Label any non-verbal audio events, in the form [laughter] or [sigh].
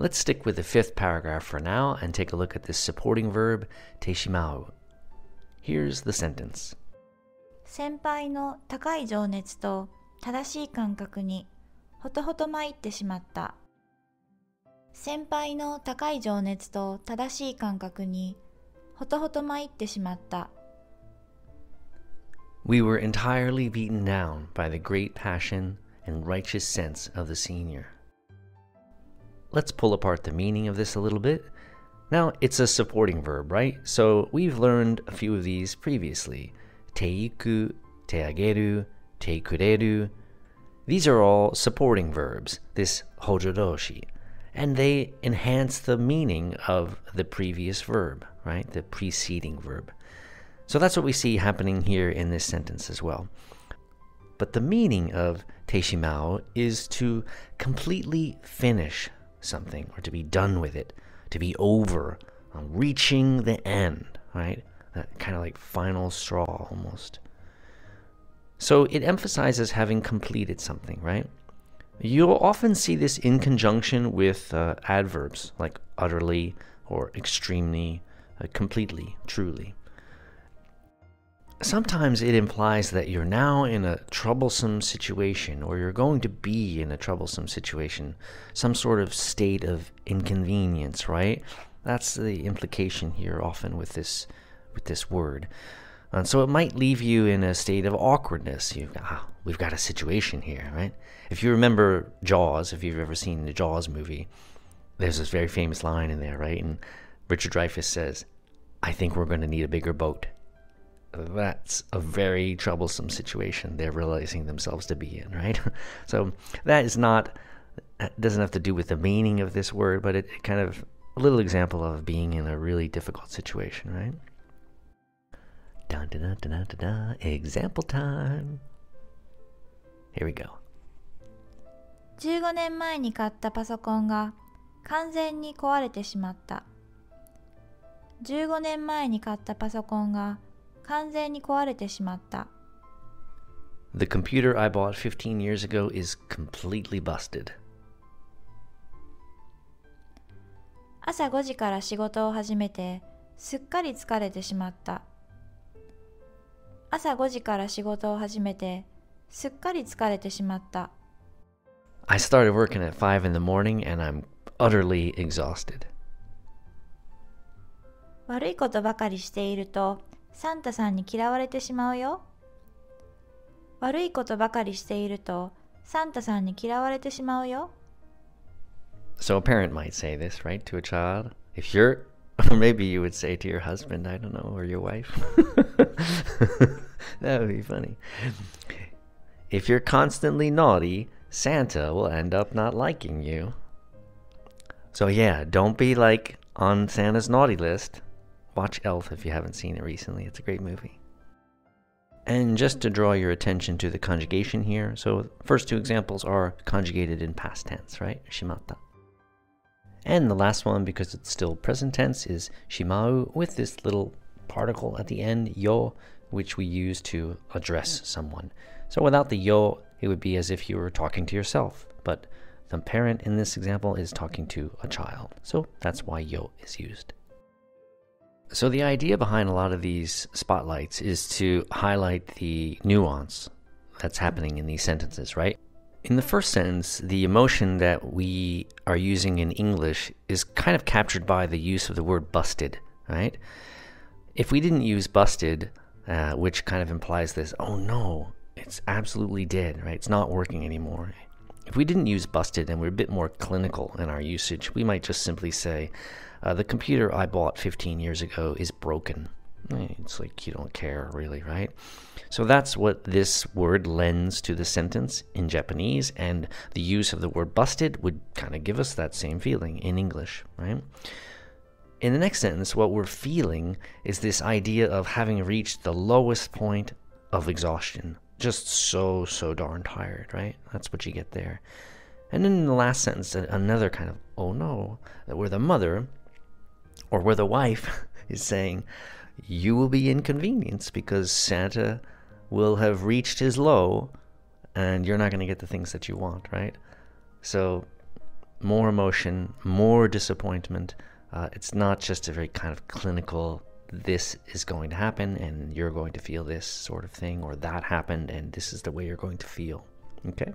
Let's stick with the fifth paragraph for now and take a look at this supporting verb, teshimau. Here's the sentence. 先輩の高い情熱と正しい感覚にほとほと参ってしまった。先輩の高い情熱と正しい感覚にほとほと参ってしまった。We were entirely beaten down by the great passion and righteous sense of the senior. Let's pull apart the meaning of this a little bit. Now, it's a supporting verb, right? So we've learned a few of these previously. Teiku, teageru, teikureru. These are all supporting verbs, this hojodoshi, and they enhance the meaning of the previous verb, right? The preceding verb. So that's what we see happening here in this sentence as well. But the meaning of teshimau is to completely finish something or to be done with it, to be over, um, reaching the end, right? That kind of like final straw almost. So it emphasizes having completed something, right? You'll often see this in conjunction with uh, adverbs like utterly or extremely, uh, completely, truly sometimes it implies that you're now in a troublesome situation or you're going to be in a troublesome situation, some sort of state of inconvenience, right? That's the implication here often with this with this word. And so it might leave you in a state of awkwardness. You ah, we've got a situation here, right? If you remember Jaws, if you've ever seen the Jaws movie, there's this very famous line in there, right? And Richard Dreyfuss says, "I think we're going to need a bigger boat." that's a very troublesome situation they're realizing themselves to be in, right? [laughs] so that is not that doesn't have to do with the meaning of this word, but it, it kind of a little example of being in a really difficult situation, right? Dun, dun, dun, dun, dun, dun, dun. Example time. Here we go. 15年前に買ったパソコンが完全に壊れてしまった。15年前に買ったパソコンが 完全に壊れてしまった。The computer I bought 15 years ago is completely busted. 朝5時から仕事を始めてすっかり疲れてしまった。朝5時から仕事を始めてすっかり疲れてしまった。I started working at 5 in the morning and I'm utterly exhausted. 悪いことばかりしているとサンタさんに嫌われてしまうよ。悪いことばかりしているとサンタさんに嫌われてしまうよ。 So a parent might say this, right, to a child. If you're, or maybe you would say to your husband, I don't know, or your wife. [laughs] that would be funny. If you're constantly naughty, Santa will end up not liking you. So yeah, don't be like on Santa's naughty list. Watch Elf if you haven't seen it recently. It's a great movie. And just to draw your attention to the conjugation here, so first two examples are conjugated in past tense, right? Shimata. And the last one, because it's still present tense, is shimau with this little particle at the end, yo, which we use to address someone. So without the yo, it would be as if you were talking to yourself. But the parent in this example is talking to a child. So that's why yo is used. So the idea behind a lot of these spotlights is to highlight the nuance that's happening in these sentences, right? In the first sentence, the emotion that we are using in English is kind of captured by the use of the word busted, right? If we didn't use busted, uh, which kind of implies this, oh no, it's absolutely dead, right? It's not working anymore. If we didn't use busted and we're a bit more clinical in our usage, we might just simply say, uh, the computer I bought 15 years ago is broken. It's like you don't care, really, right? So that's what this word lends to the sentence in Japanese, and the use of the word busted would kind of give us that same feeling in English, right? In the next sentence, what we're feeling is this idea of having reached the lowest point of exhaustion. Just so, so darn tired, right? That's what you get there. And then in the last sentence, another kind of, oh no, where the mother or where the wife [laughs] is saying, you will be inconvenienced because Santa will have reached his low and you're not going to get the things that you want, right? So more emotion, more disappointment. Uh, it's not just a very kind of clinical, this is going to happen and you're going to feel this sort of thing, or that happened and this is the way you're going to feel. Okay?